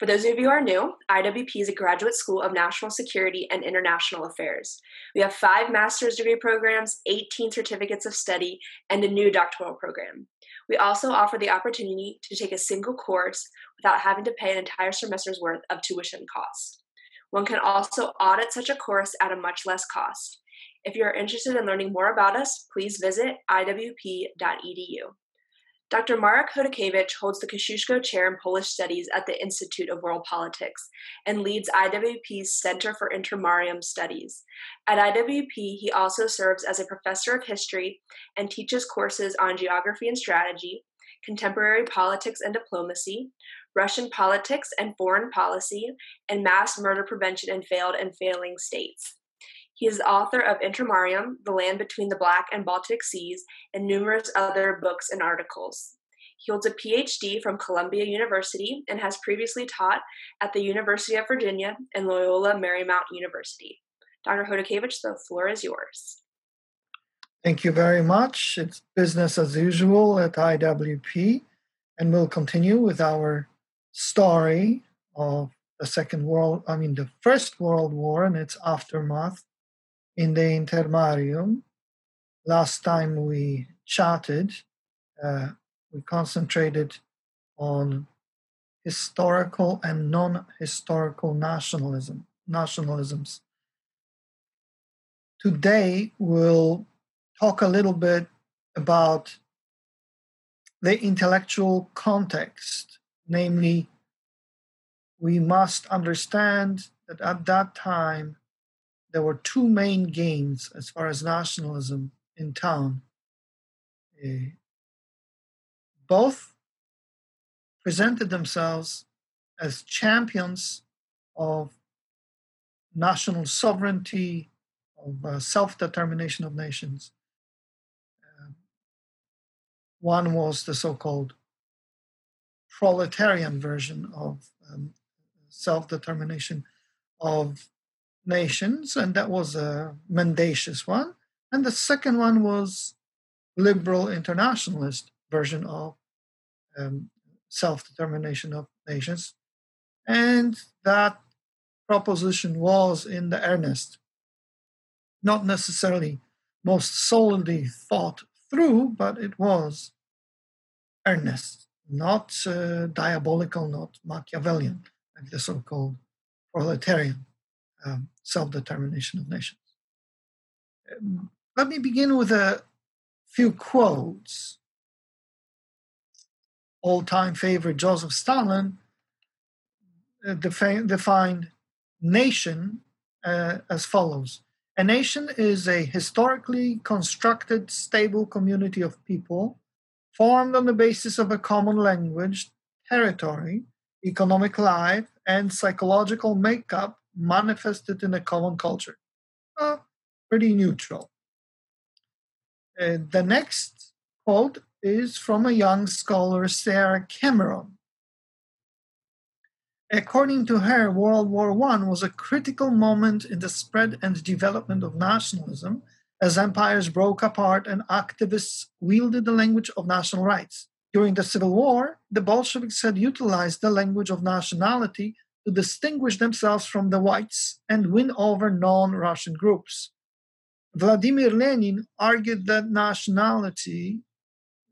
For those of you who are new, IWP is a graduate school of national security and international affairs. We have five master's degree programs, 18 certificates of study, and a new doctoral program. We also offer the opportunity to take a single course without having to pay an entire semester's worth of tuition cost. One can also audit such a course at a much less cost. If you are interested in learning more about us, please visit iwp.edu. Dr. Marek Chodakiewicz holds the Kosciuszko Chair in Polish Studies at the Institute of World Politics and leads IWP's Center for Intermarium Studies. At IWP, he also serves as a professor of history and teaches courses on geography and strategy, contemporary politics and diplomacy, Russian politics and foreign policy, and mass murder prevention in failed and failing states. He is author of Intermarium, The Land Between the Black and Baltic Seas, and numerous other books and articles. He holds a PhD from Columbia University and has previously taught at the University of Virginia and Loyola Marymount University. Dr. Chodakiewicz, the floor is yours. Thank you very much. It's business as usual at IWP, and we'll continue with our story of the Second World, I mean, the First World War and its aftermath in the intermarium. Last time we chatted, uh, we concentrated on historical and non-historical nationalism nationalisms. Today we'll talk a little bit about the intellectual context, namely, we must understand that at that time there were two main games as far as nationalism in town. Uh, both presented themselves as champions of national sovereignty, of uh, self determination of nations. Uh, one was the so called proletarian version of um, self determination of nations, and that was a mendacious one. And the second one was liberal internationalist version of um, self-determination of nations, and that proposition was in the earnest, not necessarily most solidly thought through, but it was earnest, not uh, diabolical, not Machiavellian, like the so-called proletarian um, self determination of nations. Um, let me begin with a few quotes. All time favorite Joseph Stalin uh, defi- defined nation uh, as follows A nation is a historically constructed, stable community of people formed on the basis of a common language, territory, economic life, and psychological makeup manifested in a common culture. Uh, pretty neutral. Uh, the next quote is from a young scholar, Sarah Cameron. According to her, World War I was a critical moment in the spread and development of nationalism as empires broke apart and activists wielded the language of national rights. During the Civil War, the Bolsheviks had utilized the language of nationality to distinguish themselves from the whites and win over non Russian groups. Vladimir Lenin argued that nationality,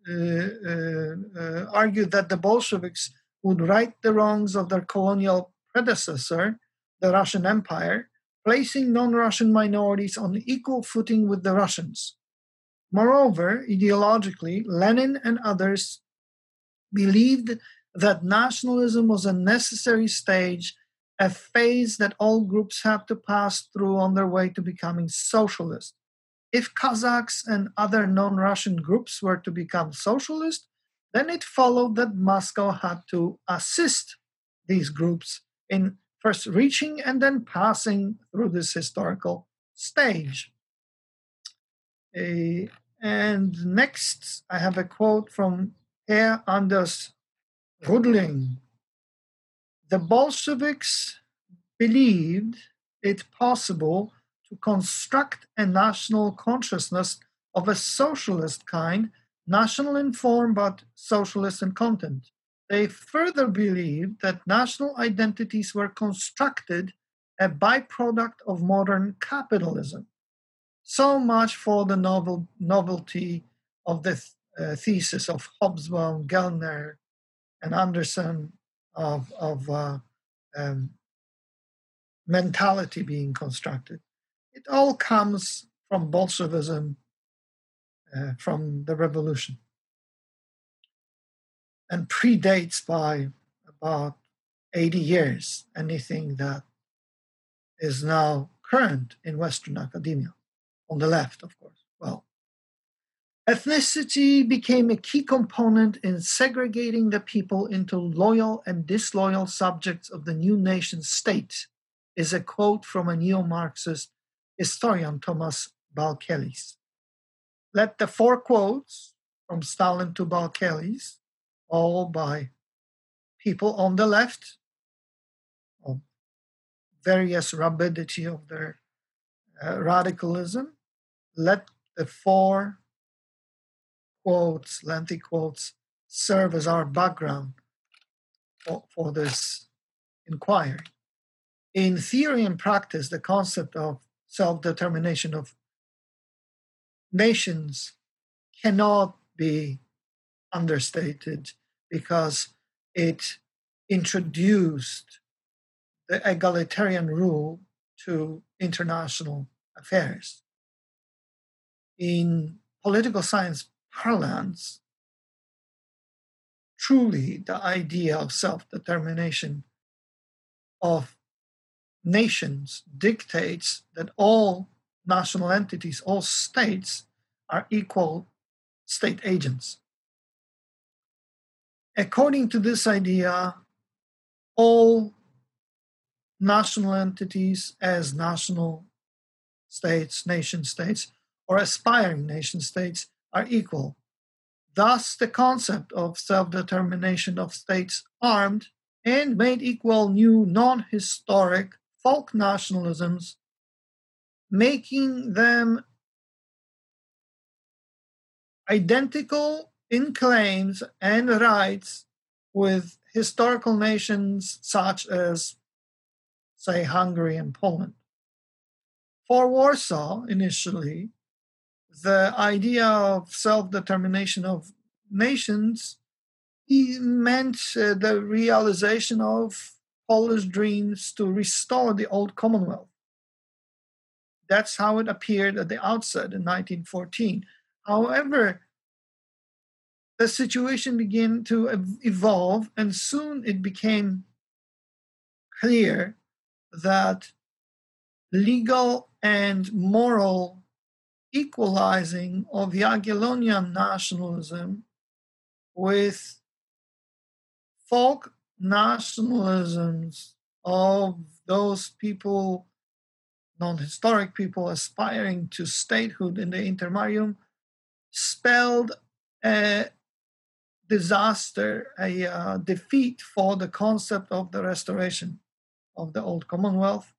uh, uh, uh, argued that the Bolsheviks would right the wrongs of their colonial predecessor, the Russian Empire, placing non Russian minorities on equal footing with the Russians. Moreover, ideologically, Lenin and others believed that nationalism was a necessary stage, a phase that all groups had to pass through on their way to becoming socialist. If Kazakhs and other non Russian groups were to become socialist, then it followed that Moscow had to assist these groups in first reaching and then passing through this historical stage. Eh, and next, I have a quote from Per Anders Rudling. The Bolsheviks believed it possible to construct a national consciousness of a socialist kind, national in form but socialist in content. They further believed that national identities were constructed a byproduct of modern capitalism. So much for the novel, novelty of the th- uh, thesis of Hobsbawm, Gellner, and Anderson of, of uh, um, mentality being constructed. It all comes from Bolshevism, uh, from the revolution, and predates by about 80 years anything that is now current in Western academia, on the left, of course. Well, ethnicity became a key component in segregating the people into loyal and disloyal subjects of the new nation state, is a quote from a neo Marxist historian, Thomas Balkelis. Let the four quotes from Stalin to Balkelis, all by people on the left, of various rabidity of their uh, radicalism. Let the four quotes, lengthy quotes, serve as our background for, for this inquiry. In theory and practice, the concept of self determination of nations cannot be understated because it introduced the egalitarian rule to international affairs. In political science parlance, truly the idea of self determination of nations dictates that all national entities, all states, are equal state agents. According to this idea, all national entities as national states, nation states, or aspiring nation states are equal. Thus, the concept of self determination of states armed and made equal new non historic folk nationalisms, making them identical in claims and rights with historical nations such as say, Hungary and Poland. For Warsaw, initially, the idea of self determination of nations meant uh, the realization of Polish dreams to restore the old Commonwealth. That's how it appeared at the outset in 1914. However, the situation began to evolve, and soon it became clear that legal and moral equalizing of Jagiellonian nationalism with folk nationalisms of those people, non historic people aspiring to statehood in the intermarium, spelled a disaster, a uh, defeat for the concept of the restoration of the old Commonwealth.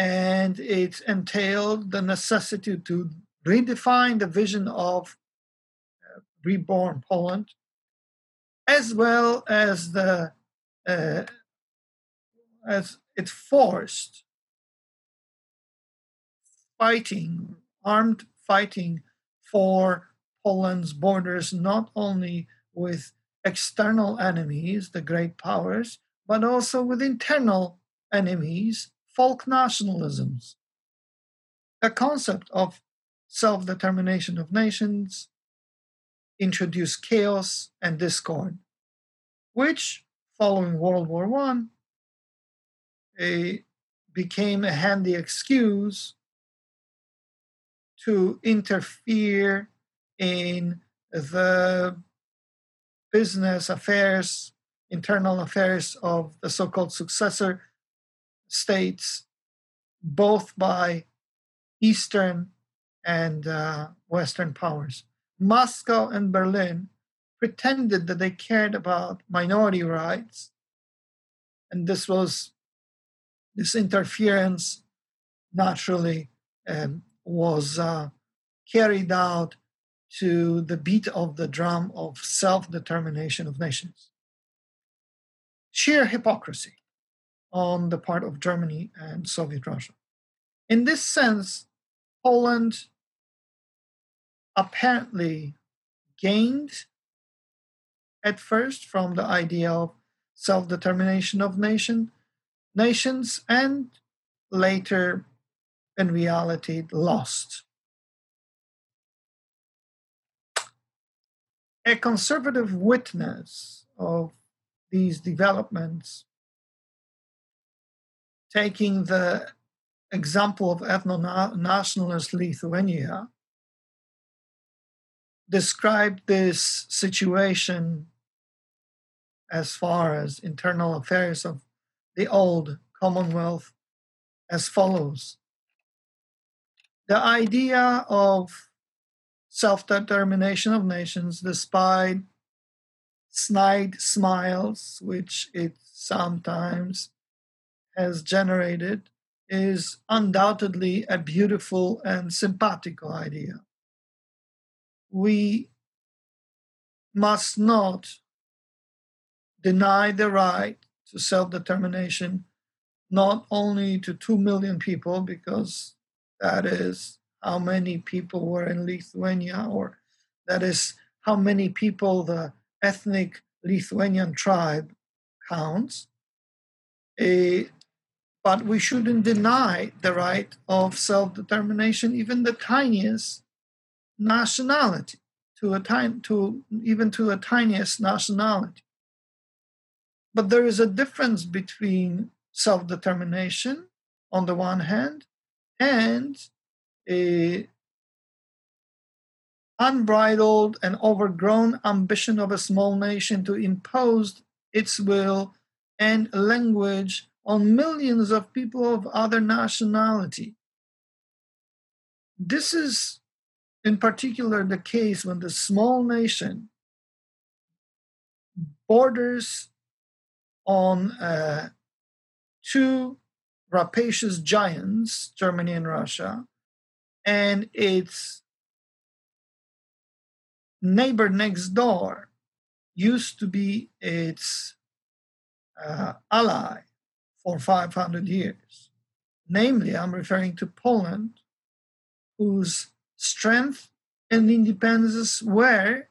And it entailed the necessity to redefine the vision of uh, reborn Poland, as well as the uh, as it forced fighting, armed fighting for Poland's borders, not only with external enemies, the great powers, but also with internal enemies, folk nationalisms. The concept of self determination of nations introduced chaos and discord, which, following World War I, became a handy excuse to interfere in the business affairs internal affairs of the so called successor states, both by Eastern and uh, Western powers. Moscow and Berlin pretended that they cared about minority rights, and this was this interference naturally um, was uh, carried out to the beat of the drum of self determination of nations. Sheer hypocrisy on the part of Germany and Soviet Russia. In this sense, Poland apparently gained at first from the idea of self-determination of nation nations and later in reality lost a conservative witness of these developments taking the example of ethno-nationalist lithuania described this situation as far as internal affairs of the old Commonwealth as follows. The idea of self determination of nations, despite snide smiles, which it sometimes has generated, is undoubtedly a beautiful and simpatico idea we must not deny the right to self determination not only to 2 million people, because that is how many people were in Lithuania, or that is how many people the ethnic Lithuanian tribe counts. A, but we shouldn't deny the right of self determination, even the tiniest nationality, to a tiny, to even to the tiniest nationality. But there is a difference between self-determination on the one hand and a unbridled and overgrown ambition of a small nation to impose its will and language on millions of people of other nationality. This is in particular the case when the small nation borders on uh, two rapacious giants, Germany and Russia, and its neighbor next door used to be its uh, ally for 500 years. Namely, I'm referring to Poland, whose strength and independence were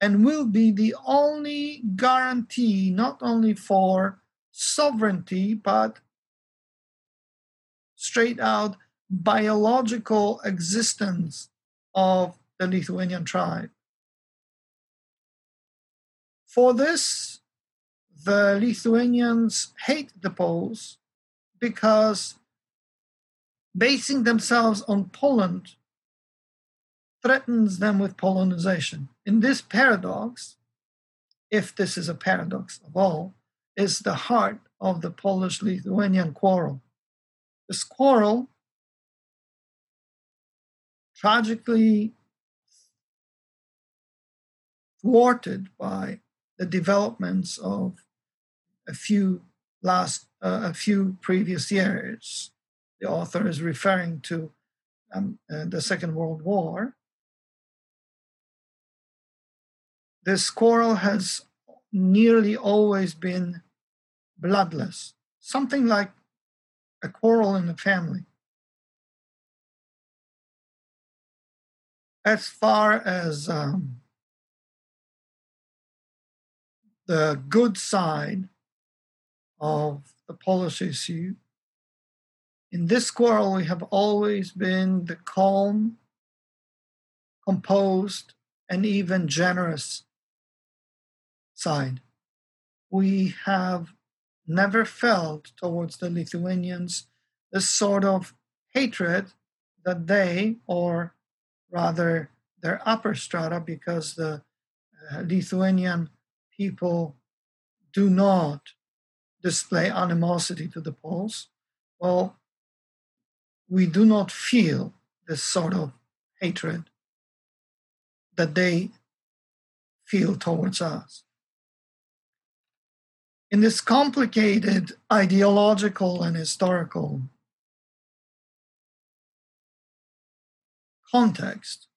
and will be the only guarantee not only for sovereignty but straight out biological existence of the Lithuanian tribe. For this, the Lithuanians hate the Poles because basing themselves on Poland threatens them with Polonization. In this paradox, if this is a paradox of all, is the heart of the Polish Lithuanian quarrel. This quarrel tragically thwarted by the developments of a few last uh, a few previous years. The author is referring to um, uh, the Second World War, This quarrel has nearly always been bloodless, something like a quarrel in the family. As far as um, the good side of the Polish issue, in this quarrel, we have always been the calm, composed, and even generous side. We have never felt towards the Lithuanians this sort of hatred that they, or rather their upper strata, because the uh, Lithuanian people do not display animosity to the Poles, well, we do not feel this sort of hatred that they feel towards us. In this complicated ideological and historical context,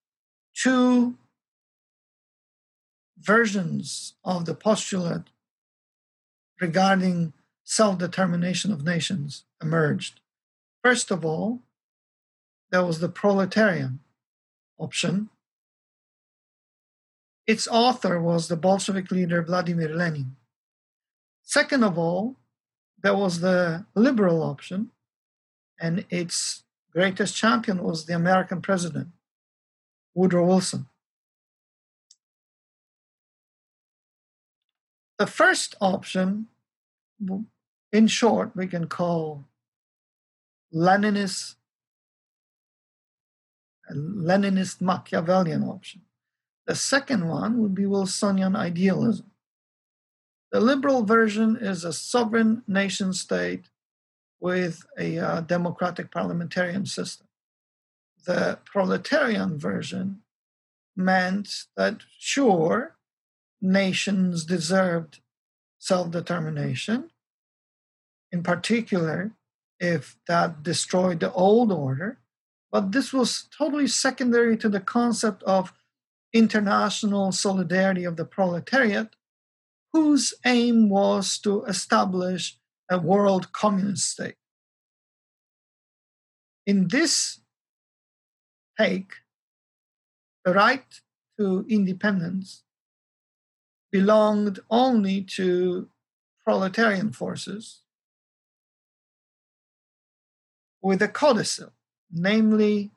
two versions of the postulate regarding self determination of nations emerged. First of all, there was the proletarian option. Its author was the Bolshevik leader Vladimir Lenin. Second of all, there was the liberal option, and its greatest champion was the American president, Woodrow Wilson. The first option, in short, we can call Leninist, Leninist Machiavellian option. The second one would be Wilsonian idealism. The liberal version is a sovereign nation state with a uh, democratic parliamentarian system. The proletarian version meant that, sure, nations deserved self determination, in particular, if that destroyed the old order. But this was totally secondary to the concept of international solidarity of the proletariat, whose aim was to establish a world communist state. In this take, the right to independence belonged only to proletarian forces with a codicil, namely,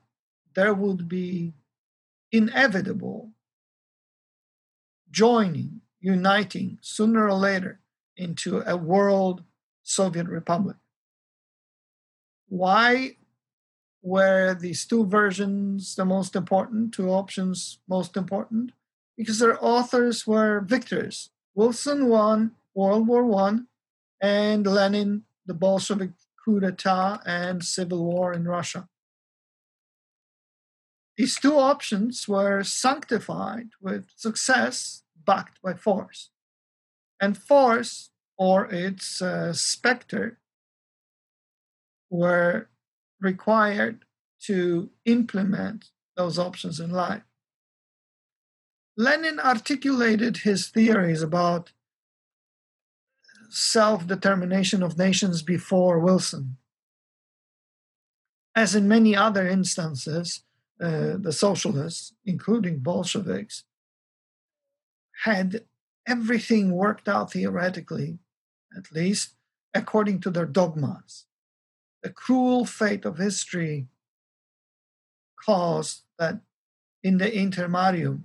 there would be inevitable joining, uniting sooner or later into a world Soviet republic. Why were these two versions the most important, two options most important? because their authors were victors. Wilson won World War One, and Lenin the Bolshevik coup d'état and civil war in Russia. These two options were sanctified with success backed by force. And force, or its uh, specter, were required to implement those options in life. Lenin articulated his theories about self determination of nations before Wilson. As in many other instances, uh, the socialists, including Bolsheviks, had everything worked out theoretically, at least according to their dogmas. The cruel fate of history caused that in the intermarium,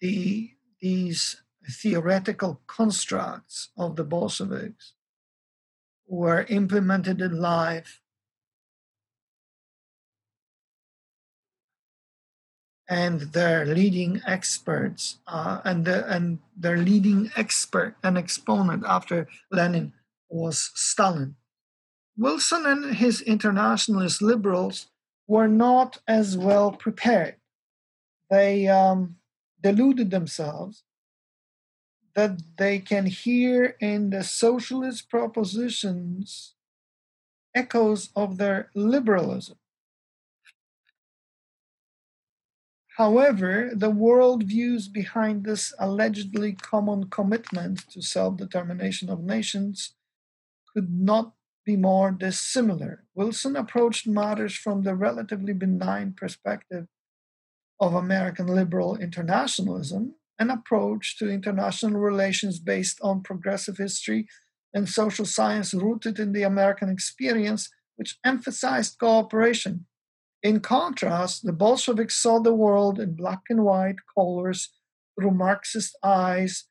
the, these theoretical constructs of the Bolsheviks were implemented in life and their leading experts uh, and, the, and their leading expert and exponent after Lenin was Stalin. Wilson and his internationalist liberals were not as well prepared. They um, deluded themselves that they can hear in the socialist propositions echoes of their liberalism. However, the worldviews behind this allegedly common commitment to self determination of nations could not be more dissimilar. Wilson approached matters from the relatively benign perspective of American liberal internationalism, an approach to international relations based on progressive history and social science rooted in the American experience, which emphasized cooperation. In contrast, the Bolsheviks saw the world in black and white colors through Marxist eyes,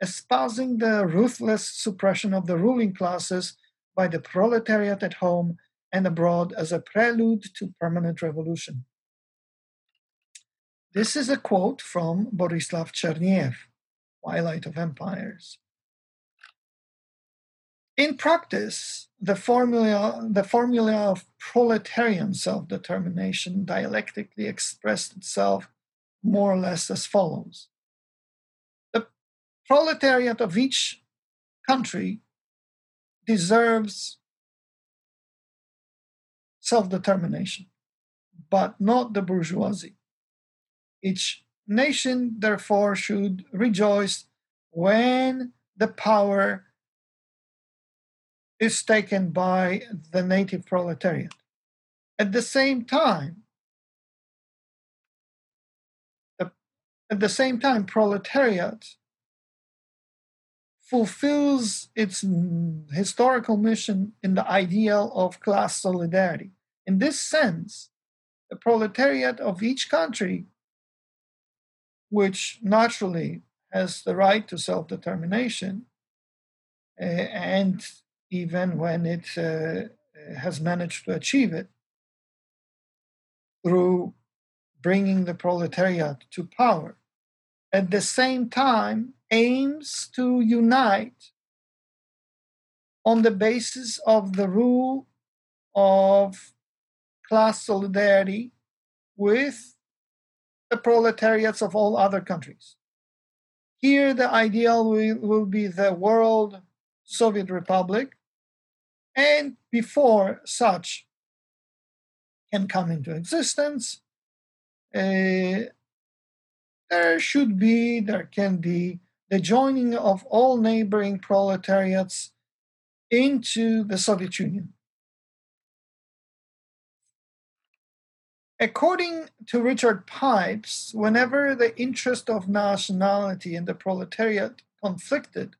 espousing the ruthless suppression of the ruling classes by the proletariat at home and abroad as a prelude to permanent revolution. This is a quote from Borislav Chernev, Twilight of Empires. In practice, the formula, the formula of proletarian self determination dialectically expressed itself more or less as follows The proletariat of each country deserves self determination, but not the bourgeoisie. Each nation, therefore, should rejoice when the power is taken by the native proletariat. At the same time, at the same time, proletariat fulfills its historical mission in the ideal of class solidarity. In this sense, the proletariat of each country, which naturally has the right to self determination, uh, and even when it uh, has managed to achieve it through bringing the proletariat to power, at the same time aims to unite on the basis of the rule of class solidarity with the proletariats of all other countries. Here, the ideal will, will be the World Soviet Republic, and before such can come into existence, uh, there should be, there can be the joining of all neighboring proletariats into the Soviet Union. According to Richard Pipes, whenever the interest of nationality and the proletariat conflicted,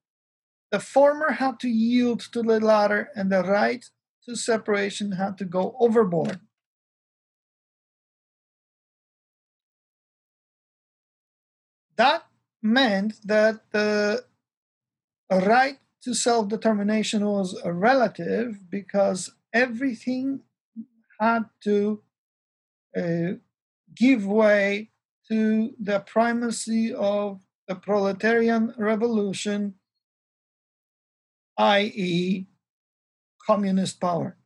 the former had to yield to the latter and the right to separation had to go overboard. That meant that the right to self determination was relative because everything had to Uh, give way to the primacy of the proletarian revolution, i.e., communist power.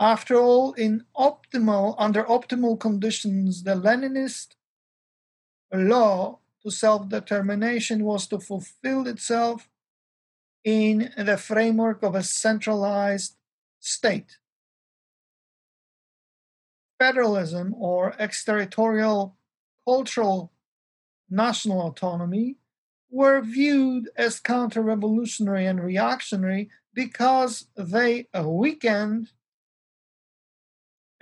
After all, in optimal, under optimal conditions, the Leninist law to self-determination was to fulfill itself in the framework of a centralized state. Federalism or exterritorial cultural national autonomy were viewed as counter revolutionary and reactionary because they weakened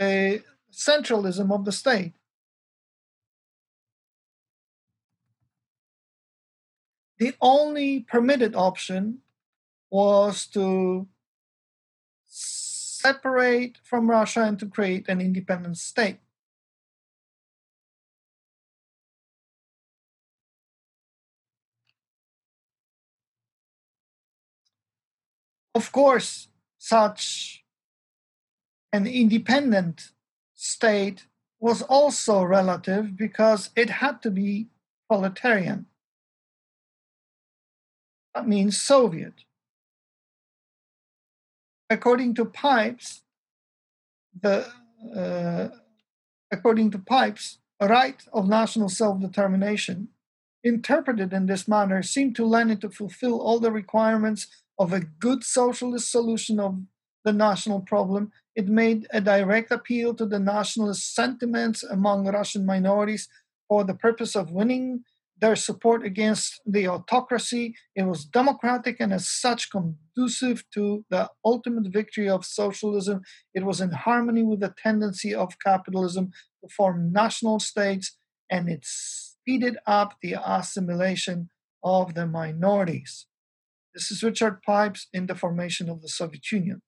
a centralism of the state. The only permitted option was to separate from Russia and to create an independent state. Of course, such an independent state was also relative because it had to be proletarian. That means Soviet. According to Pipes, the uh, according to Pipes, a right of national self-determination, interpreted in this manner, seemed to Lenin to fulfill all the requirements of a good socialist solution of the national problem. It made a direct appeal to the nationalist sentiments among Russian minorities for the purpose of winning their support against the autocracy. It was democratic and, as such, conducive to the ultimate victory of socialism. It was in harmony with the tendency of capitalism to form national states, and it speeded up the assimilation of the minorities. This is Richard Pipes in the formation of the Soviet Union.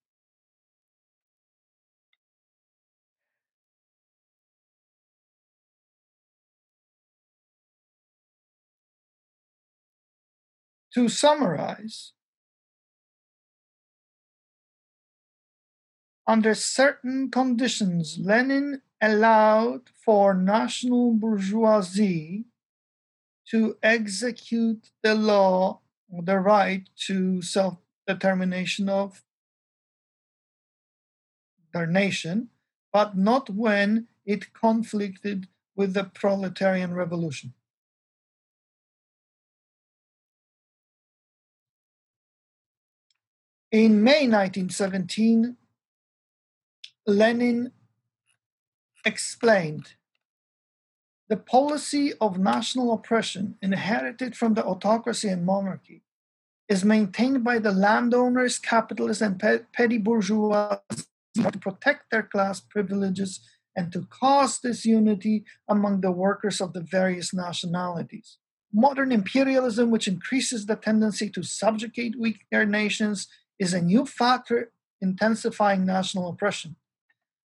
To summarize, under certain conditions, Lenin allowed for national bourgeoisie to execute the law, the right to self determination of their nation, but not when it conflicted with the proletarian revolution. In May 1917, Lenin explained the policy of national oppression inherited from the autocracy and monarchy is maintained by the landowners, capitalists, and petty bourgeois to protect their class privileges and to cause disunity among the workers of the various nationalities. Modern imperialism, which increases the tendency to subjugate weaker nations, is a new factor intensifying national oppression.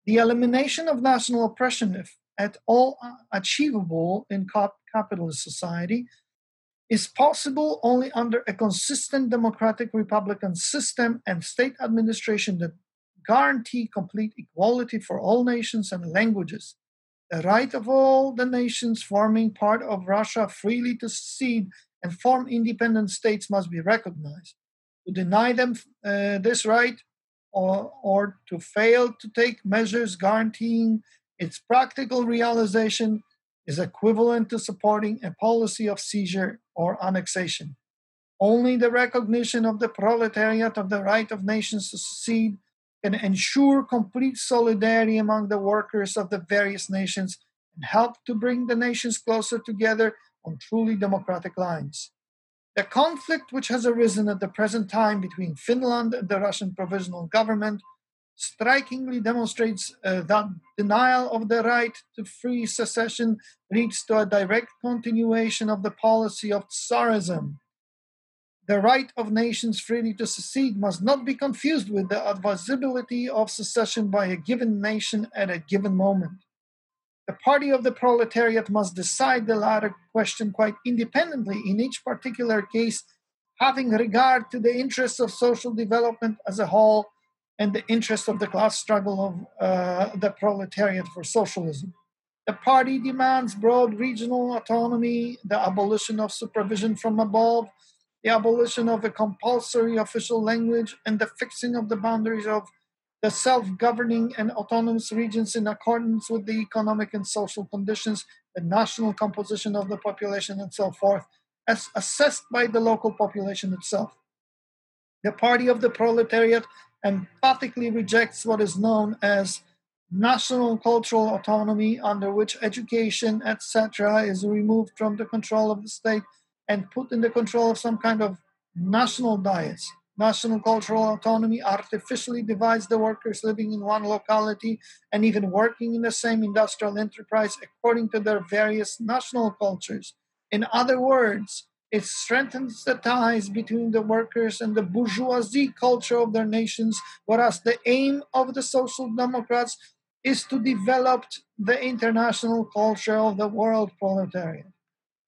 The elimination of national oppression, if at all achievable in capitalist society, is possible only under a consistent democratic republican system and state administration that guarantee complete equality for all nations and languages. The right of all the nations forming part of Russia freely to secede and form independent states must be recognized. To deny them uh, this right or, or to fail to take measures guaranteeing its practical realization is equivalent to supporting a policy of seizure or annexation. Only the recognition of the proletariat of the right of nations to secede can ensure complete solidarity among the workers of the various nations and help to bring the nations closer together on truly democratic lines. The conflict which has arisen at the present time between Finland and the Russian provisional government strikingly demonstrates uh, that denial of the right to free secession leads to a direct continuation of the policy of Tsarism. The right of nations freely to secede must not be confused with the advisability of secession by a given nation at a given moment. The party of the proletariat must decide the latter question quite independently in each particular case, having regard to the interests of social development as a whole and the interest of the class struggle of uh, the proletariat for socialism. The party demands broad regional autonomy, the abolition of supervision from above, the abolition of a compulsory official language, and the fixing of the boundaries of the self governing and autonomous regions in accordance with the economic and social conditions, the national composition of the population, and so forth, as assessed by the local population itself. The party of the proletariat emphatically rejects what is known as national cultural autonomy, under which education, etc., is removed from the control of the state and put in the control of some kind of national diets. National cultural autonomy artificially divides the workers living in one locality and even working in the same industrial enterprise according to their various national cultures. In other words, it strengthens the ties between the workers and the bourgeoisie culture of their nations, whereas the aim of the social democrats is to develop the international culture of the world proletariat.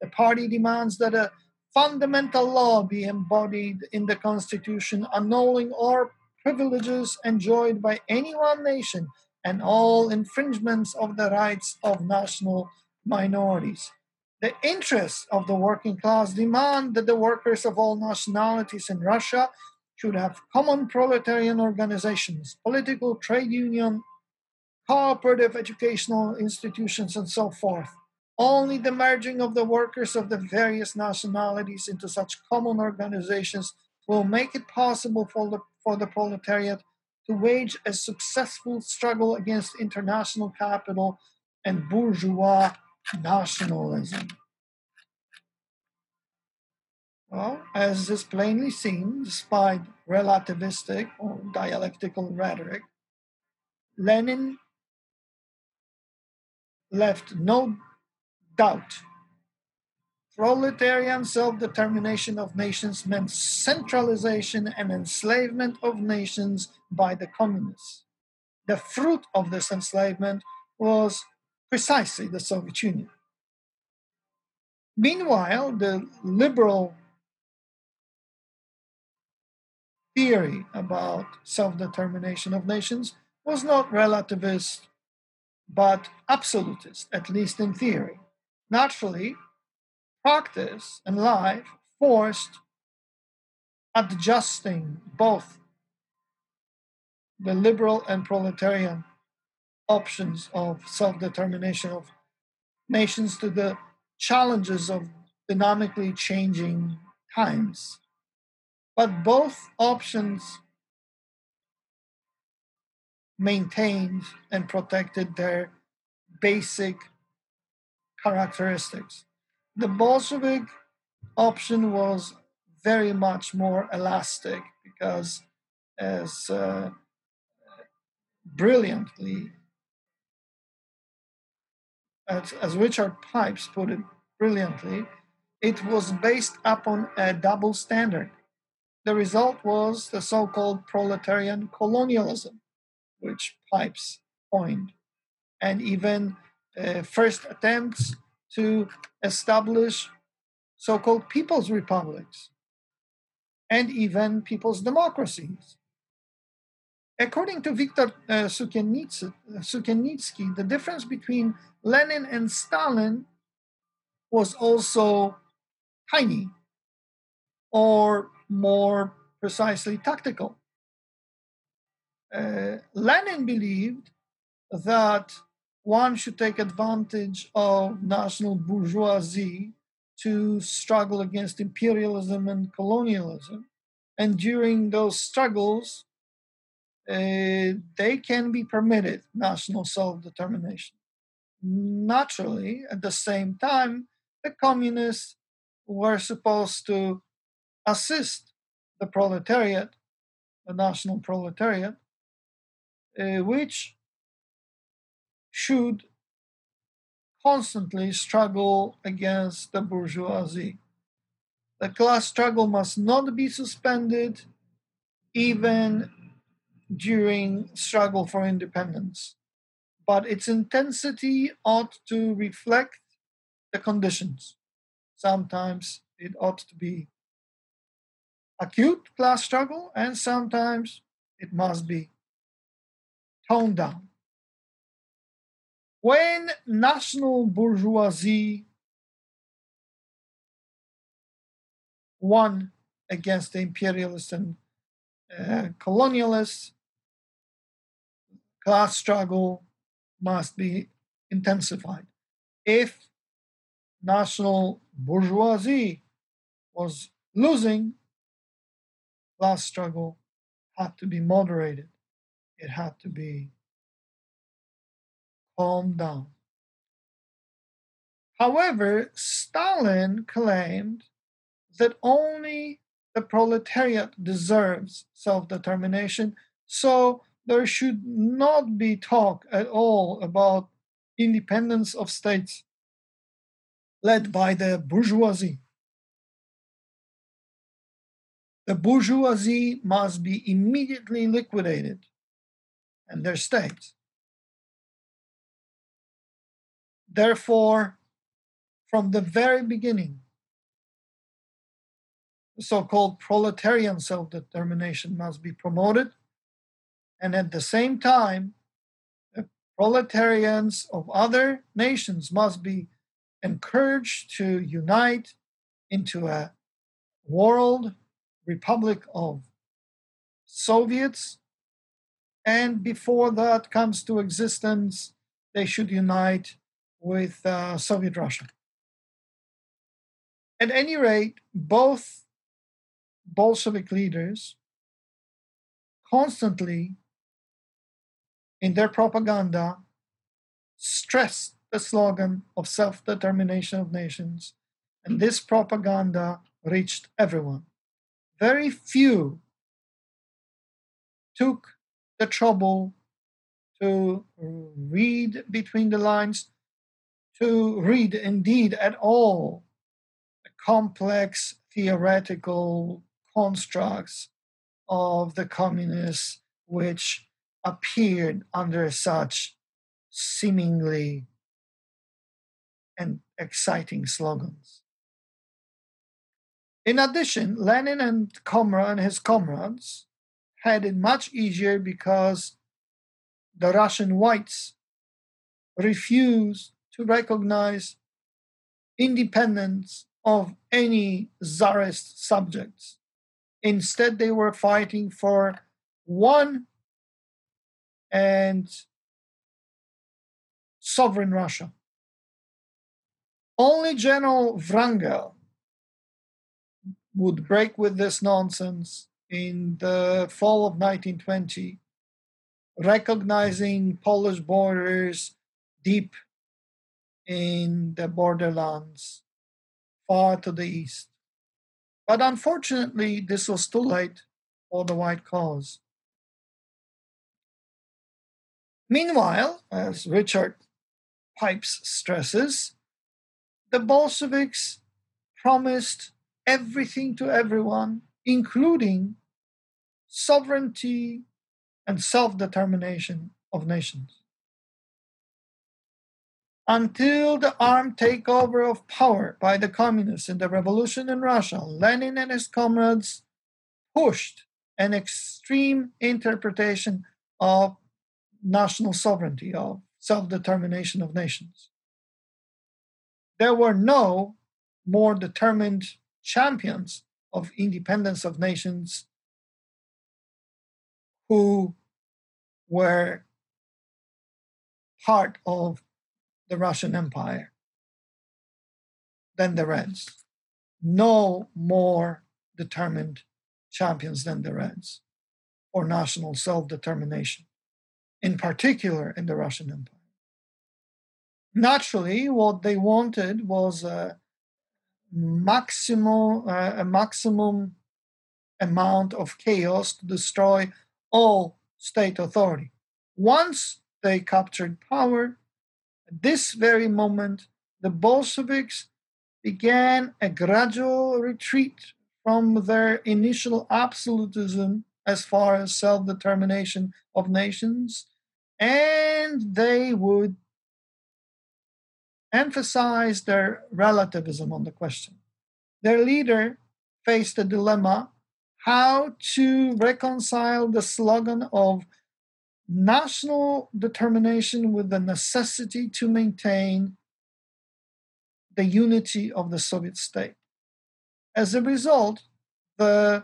The party demands that a fundamental law be embodied in the constitution, annulling all privileges enjoyed by any one nation and all infringements of the rights of national minorities. The interests of the working class demand that the workers of all nationalities in Russia should have common proletarian organizations, political trade union, cooperative educational institutions, and so forth. Only the merging of the workers of the various nationalities into such common organizations will make it possible for the, for the proletariat to wage a successful struggle against international capital and bourgeois nationalism. Well, as is plainly seen, despite relativistic or dialectical rhetoric, Lenin left no doubt. Proletarian self determination of nations meant centralization and enslavement of nations by the communists. The fruit of this enslavement was precisely the Soviet Union. Meanwhile, the liberal theory about self determination of nations was not relativist but absolutist, at least in theory. Naturally, practice and life forced adjusting both the liberal and proletarian options of self determination of nations to the challenges of dynamically changing times. But both options maintained and protected their basic characteristics. The Bolshevik option was very much more elastic because, as uh, brilliantly as, as Richard Pipes put it brilliantly, it was based upon a double standard. The result was the so called proletarian colonialism, which Pipes coined, and even uh, first attempts to establish so called people's republics and even people's democracies. According to Viktor uh, Sukiennicki, the difference between Lenin and Stalin was also tiny, or more precisely, tactical. Uh, Lenin believed that one should take advantage of national bourgeoisie to struggle against imperialism and colonialism. And during those struggles, uh, they can be permitted national self determination. Naturally, at the same time, the communists were supposed to assist the proletariat, the national proletariat, uh, which should constantly struggle against the bourgeoisie. The class struggle must not be suspended even during struggle for independence, but its intensity ought to reflect the conditions. Sometimes it ought to be acute class struggle, and sometimes it must be toned down. When national bourgeoisie won against the imperialists and uh, colonialists, class struggle must be intensified. If national bourgeoisie was losing, class struggle had to be moderated. It had to be calmed down. However, Stalin claimed that only the proletariat deserves self determination, so there should not be talk at all about independence of states led by the bourgeoisie. The bourgeoisie must be immediately liquidated and their states. Therefore, from the very beginning, so called proletarian self determination must be promoted and at the same time, the proletarians of other nations must be encouraged to unite into a world republic of Soviets. And before that comes to existence, they should unite with uh, Soviet Russia. At any rate, both Bolshevik leaders constantly in their propaganda stressed the slogan of self determination of nations, and this propaganda reached everyone. Very few took the trouble to read between the lines, to read indeed at all the complex theoretical constructs of the communists which appeared under such seemingly and exciting slogans. In addition, Lenin and, comrade, and his comrades had it much easier because the Russian whites refused to recognize independence of any czarist subjects. Instead, they were fighting for one and sovereign Russia. Only General Wrangel would break with this nonsense in the fall of 1920, recognizing Polish borders deep in the borderlands far to the east. But unfortunately, this was too late for the white cause. Meanwhile, as Richard Pipes stresses, the Bolsheviks promised everything to everyone, including sovereignty and self determination of nations. Until the armed takeover of power by the communists in the revolution in Russia, Lenin and his comrades pushed an extreme interpretation of national sovereignty, of self determination of nations. There were no more determined champions of independence of nations who were part of the Russian Empire than the Reds. No more determined champions than the Reds for national self determination, in particular in the Russian Empire. Naturally, what they wanted was a uh, a maximum amount of chaos to destroy all state authority. Once they captured power, at this very moment, the Bolsheviks began a gradual retreat from their initial absolutism as far as self determination of nations, and they would emphasize their relativism on the question. Their leader faced a dilemma how to reconcile the slogan of national determination with the necessity to maintain the unity of the Soviet state. As a result, the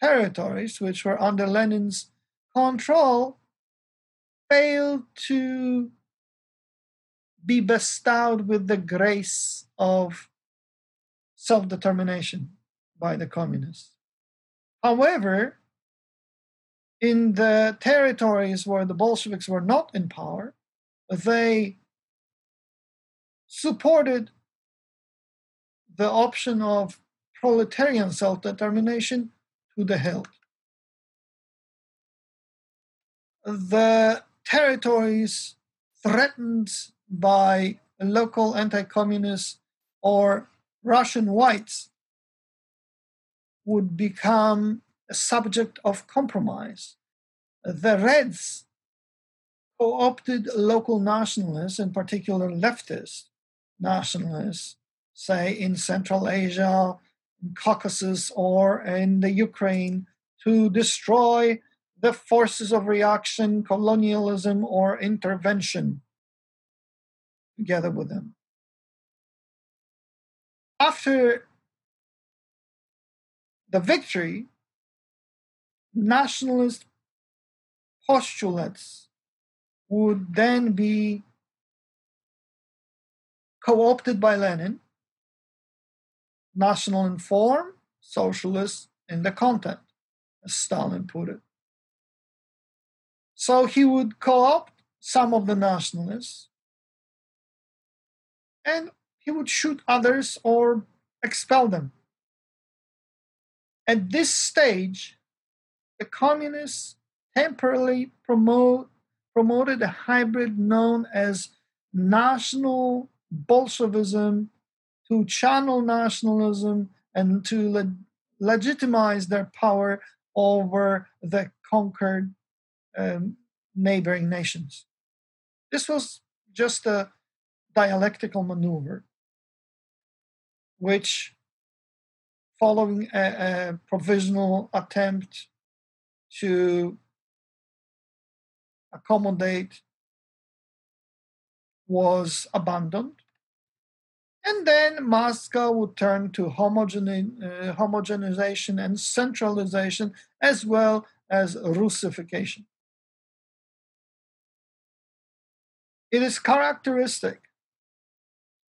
territories which were under Lenin's control failed to be bestowed with the grace of self determination by the communists. However, in the territories where the Bolsheviks were not in power, they supported the option of proletarian self determination to the hilt. The territories threatened by local anti communists or Russian whites would become a subject of compromise. The Reds co opted local nationalists, in particular leftist nationalists, say in Central Asia, in Caucasus, or in the Ukraine, to destroy the forces of reaction, colonialism, or intervention together with them. After the victory, nationalist postulates would then be co opted by Lenin, national in form, socialist in the content, as Stalin put it. So he would co opt some of the nationalists and he would shoot others or expel them. At this stage, the communists temporarily promote, promoted a hybrid known as national Bolshevism to channel nationalism and to le- legitimize their power over the conquered um, neighboring nations. This was just a dialectical maneuver, which, following a, a provisional attempt to accommodate was abandoned. And then Moscow would turn to homogene- uh, homogenization and centralization as well as Russification. It is characteristic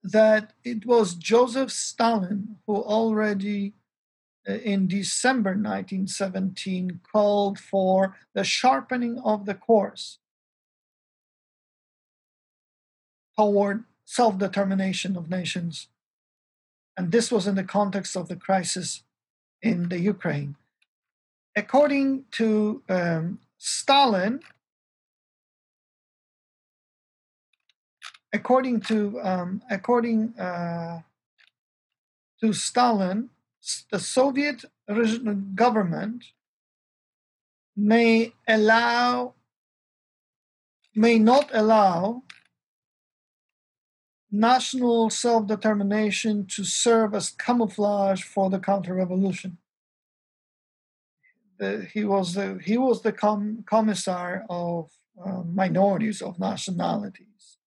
that it was Joseph Stalin who already in December 1917 called for the sharpening of the course toward self determination of nations. And this was in the context of the crisis in the Ukraine. According to um, Stalin, according to um, according uh, to Stalin, the Soviet government may allow may not allow national self-determination to serve as camouflage for the counter-revolution. he was the he was the com- commissar of uh, minorities of nationalities.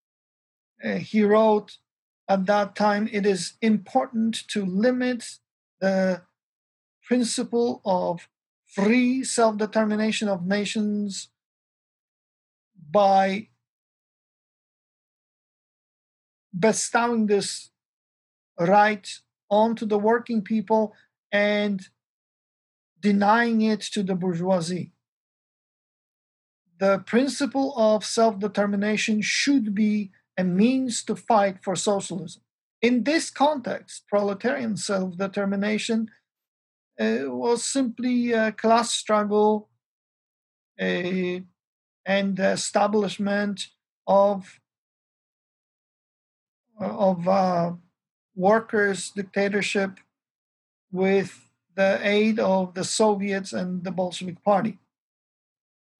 Uh, he wrote at that time, it is important to limit the principle of free self determination of nations by bestowing this right onto the working people and denying it to the bourgeoisie. The principle of self determination should be a means to fight for socialism. In this context, proletarian self determination uh, was simply a class struggle uh, and establishment of, of uh, workers' dictatorship with the aid of the Soviets and the Bolshevik Party,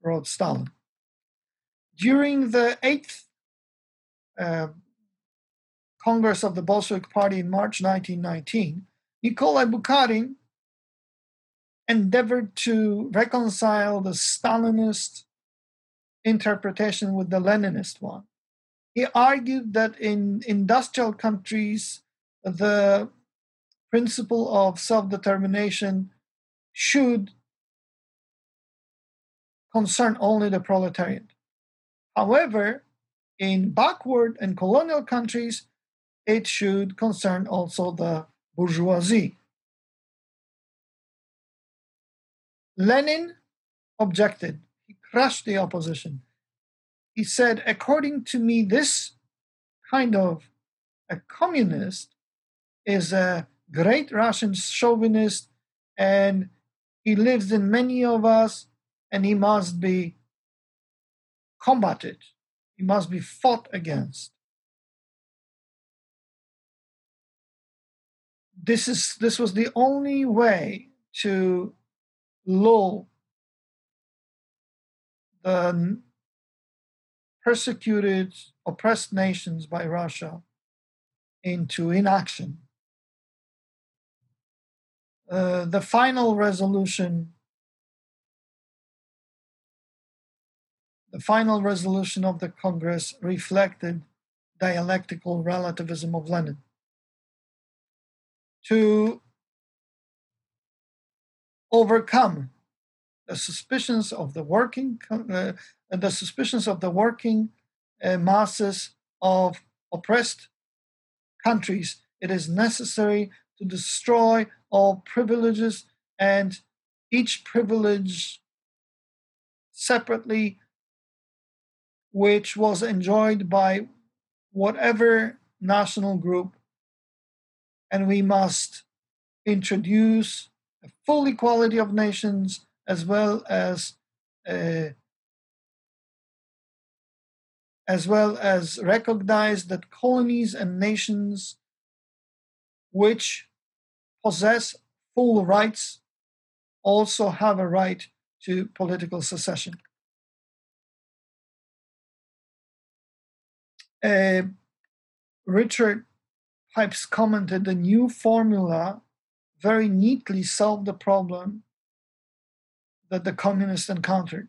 wrote Stalin. During the eighth uh, Congress of the Bolshevik Party in March 1919, Nikolai Bukharin endeavored to reconcile the Stalinist interpretation with the Leninist one. He argued that in industrial countries, the principle of self determination should concern only the proletariat. However, in backward and colonial countries, it should concern also the bourgeoisie. Lenin objected. He crushed the opposition. He said, according to me, this kind of a communist is a great Russian chauvinist and he lives in many of us and he must be combated. He must be fought against. This is this was the only way to lull the persecuted, oppressed nations by Russia into inaction. Uh, the final resolution, the final resolution of the Congress reflected dialectical relativism of Lenin to overcome the suspicions of the working uh, the suspicions of the working uh, masses of oppressed countries. It is necessary to destroy all privileges and each privilege separately which was enjoyed by whatever national group and we must introduce a full equality of nations as well as uh, as well as recognize that colonies and nations which possess full rights also have a right to political secession. Uh, Richard Pipes commented the new formula very neatly solved the problem that the communists encountered.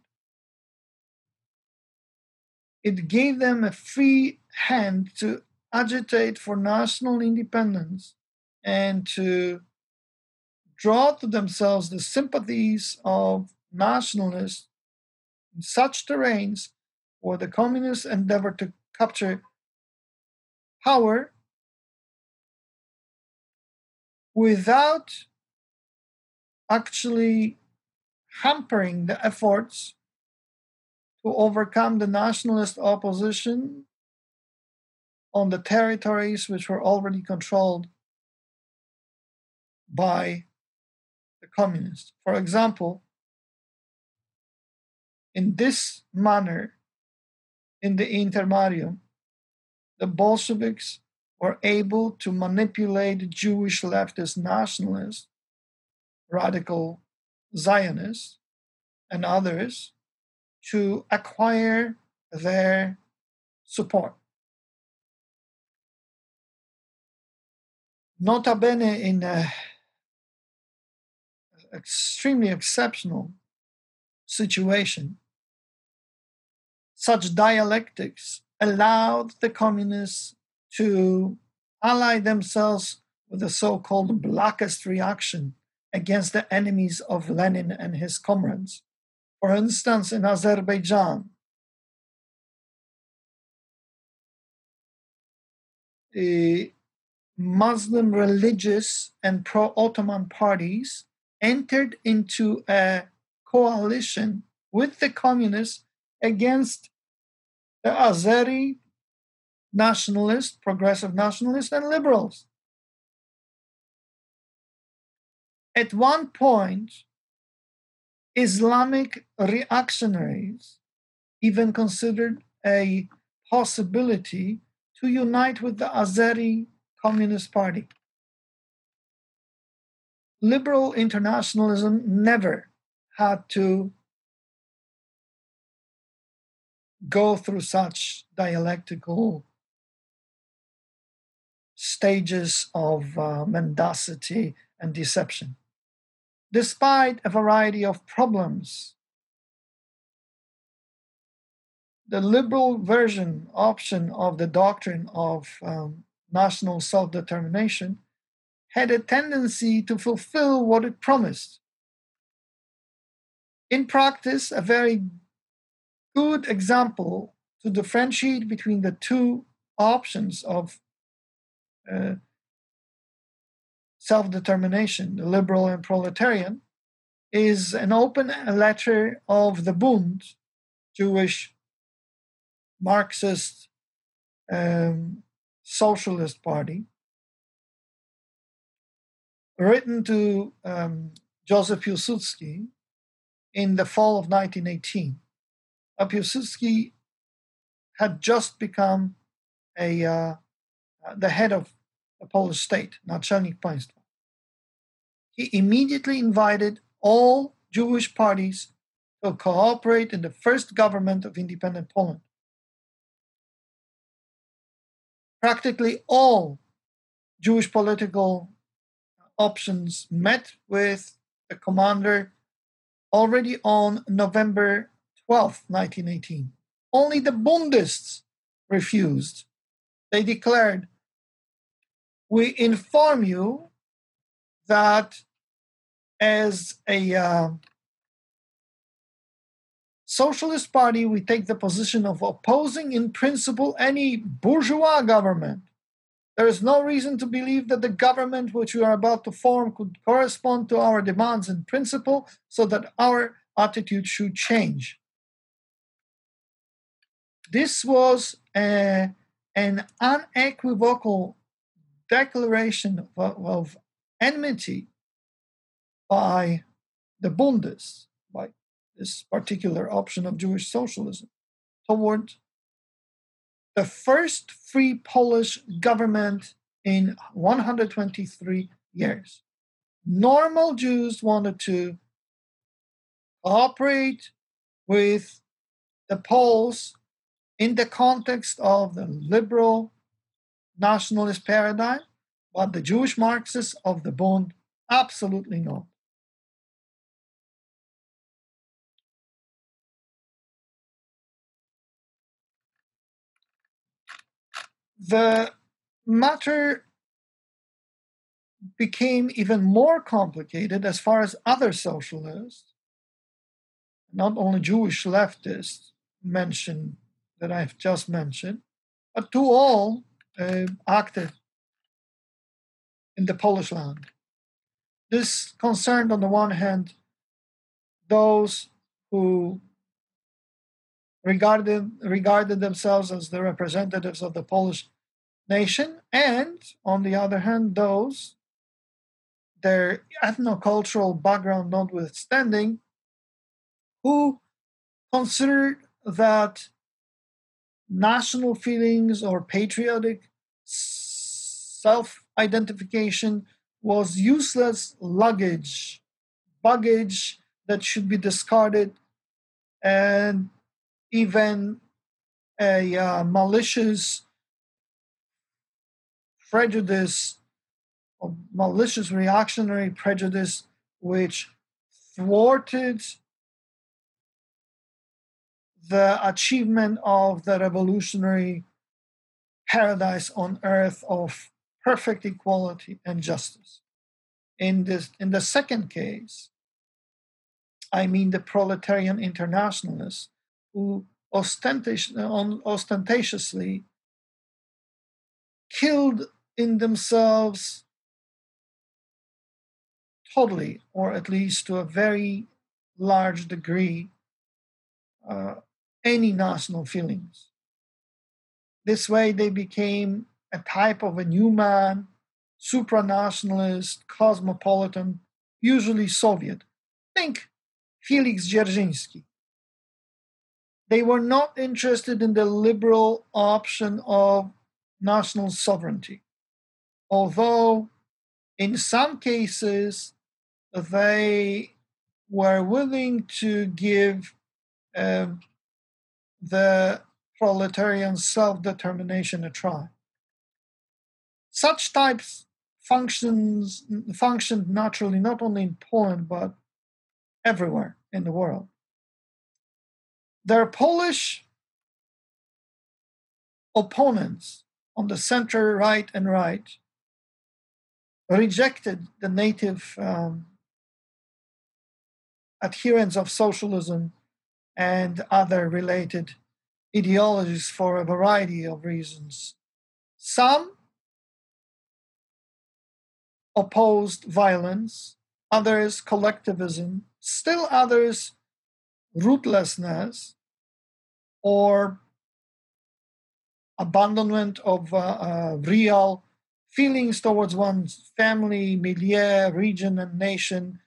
It gave them a free hand to agitate for national independence and to draw to themselves the sympathies of nationalists in such terrains where the communists endeavor to capture power without actually hampering the efforts to overcome the nationalist opposition on the territories which were already controlled by the communists. For example, in this manner, in the intermarium, the Bolsheviks were able to manipulate Jewish leftist nationalists, radical Zionists, and others to acquire their support. Nota bene, in an extremely exceptional situation, such dialectics allowed the communists to ally themselves with the so called blackest reaction against the enemies of Lenin and his comrades. For instance, in Azerbaijan, the Muslim religious and pro Ottoman parties entered into a coalition with the communists against the Azeri nationalists, progressive nationalists, and liberals. At one point, Islamic reactionaries even considered a possibility to unite with the Azeri Communist Party. Liberal internationalism never had to go through such dialectical stages of uh, mendacity and deception despite a variety of problems. The liberal version option of the doctrine of um, national self determination had a tendency to fulfill what it promised. In practice, a very good example to differentiate between the two options of uh, self determination, the liberal and proletarian, is an open letter of the Bund, Jewish Marxist um, Socialist Party, written to um, Joseph Piłsudski in the fall of 1918. Uh, Piłsudski had just become a uh, the head of the Polish state, Naczelnik Państwa. He immediately invited all Jewish parties to cooperate in the first government of independent Poland. Practically all Jewish political options met with the commander already on November 12, 1918. Only the Bundists refused. They declared we inform you that as a uh, socialist party, we take the position of opposing in principle any bourgeois government. There is no reason to believe that the government which we are about to form could correspond to our demands in principle, so that our attitude should change. This was a, an unequivocal declaration of, of enmity by the Bundes, by this particular option of Jewish socialism, toward the first free Polish government in 123 years. Normal Jews wanted to cooperate with the Poles in the context of the liberal nationalist paradigm, but the Jewish Marxists of the Bund, absolutely not. The matter became even more complicated as far as other socialists, not only Jewish leftists mentioned that I've just mentioned, but to all Uh, active in the Polish land. This concerned, on the one hand, those who regarded regarded themselves as the representatives of the Polish nation, and on the other hand, those their ethnocultural background notwithstanding, who considered that national feelings or patriotic self identification was useless luggage, baggage that should be discarded, and even a uh, malicious prejudice malicious reactionary prejudice which thwarted the achievement of the revolutionary paradise on earth of perfect equality and justice. In this in the second case, I mean the proletarian internationalists who ostentatiously killed in themselves totally, or at least to a very large degree, uh, any national feelings. This way, they became a type of a new man, supranationalist, cosmopolitan, usually Soviet. Think Felix Dzerzhinsky. They were not interested in the liberal option of national sovereignty, although in some cases they were willing to give um, the proletarian self determination a try. Such types functions functioned naturally not only in Poland but everywhere in the world. Their Polish opponents on the center, right, and right rejected the native um, adherents of socialism and other related ideologies for a variety of reasons. Some opposed violence, others collectivism, still others rootlessness or abandonment of uh, uh, real feelings towards one's family, milieu, region, and nation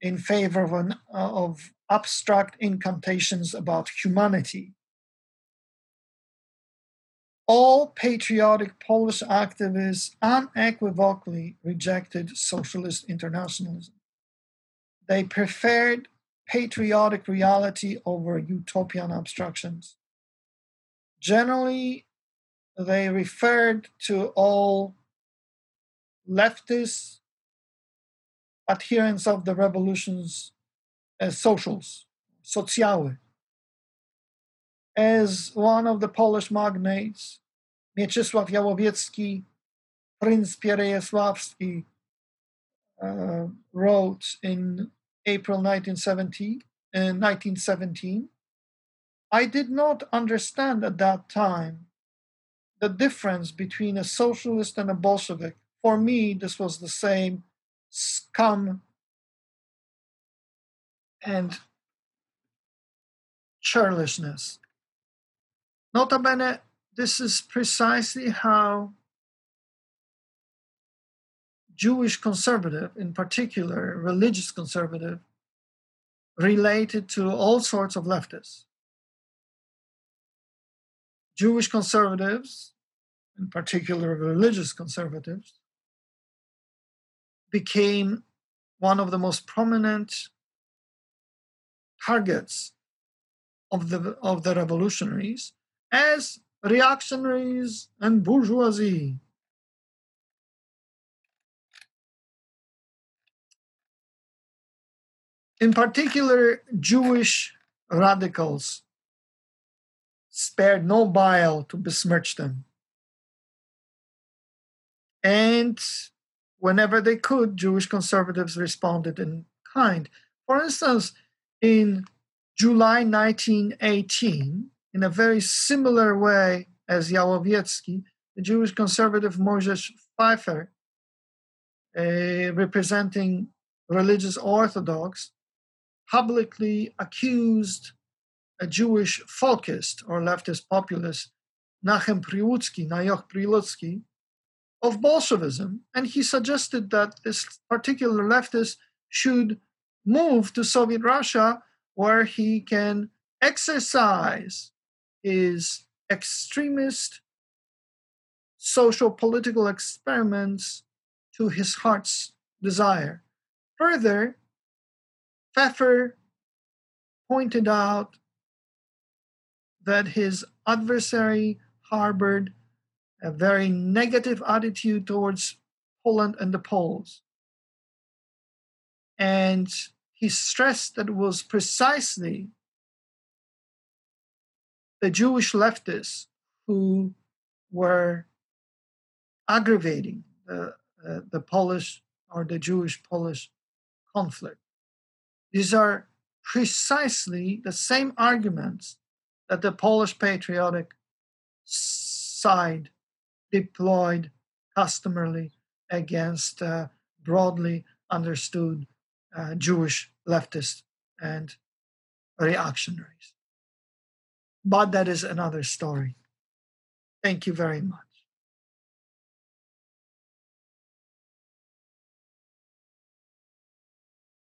in favor of, an, uh, of abstract incantations about humanity. All patriotic Polish activists unequivocally rejected socialist internationalism. They preferred patriotic reality over utopian abstractions. Generally, they referred to all leftist adherents of the revolutions as socials, socjały. As one of the Polish magnates, Mieczysław Jałowiecki, Prince Pierejasławski, uh, wrote in April 1970, uh, 1917, I did not understand at that time the difference between a socialist and a Bolshevik. For me, this was the same scum and churlishness. Nota bene, this is precisely how Jewish conservative, in particular religious conservative, related to all sorts of leftists. Jewish conservatives, in particular religious conservatives, became one of the most prominent targets of the of the revolutionaries as reactionaries and bourgeoisie. In particular, Jewish radicals spared no bile to besmirch them. And whenever they could, Jewish conservatives responded in kind. For instance, in July 1918, in a very similar way as Jałowiecki, the Jewish conservative Moses Pfeiffer, uh, representing religious Orthodox, publicly accused a Jewish folkist or leftist populist, Nachem Priłucki, Nayoch Priłucki, of Bolshevism, and he suggested that this particular leftist should move to Soviet Russia where he can exercise his extremist social political experiments to his heart's desire. Further, Pfeffer pointed out that his adversary harbored a very negative attitude towards Poland and the Poles. And he stressed that it was precisely the Jewish leftists who were aggravating the, uh, the Polish or the Jewish Polish conflict. These are precisely the same arguments that the Polish patriotic side deployed customarily against uh, broadly understood uh, Jewish leftists and reactionaries. But that is another story. Thank you very much.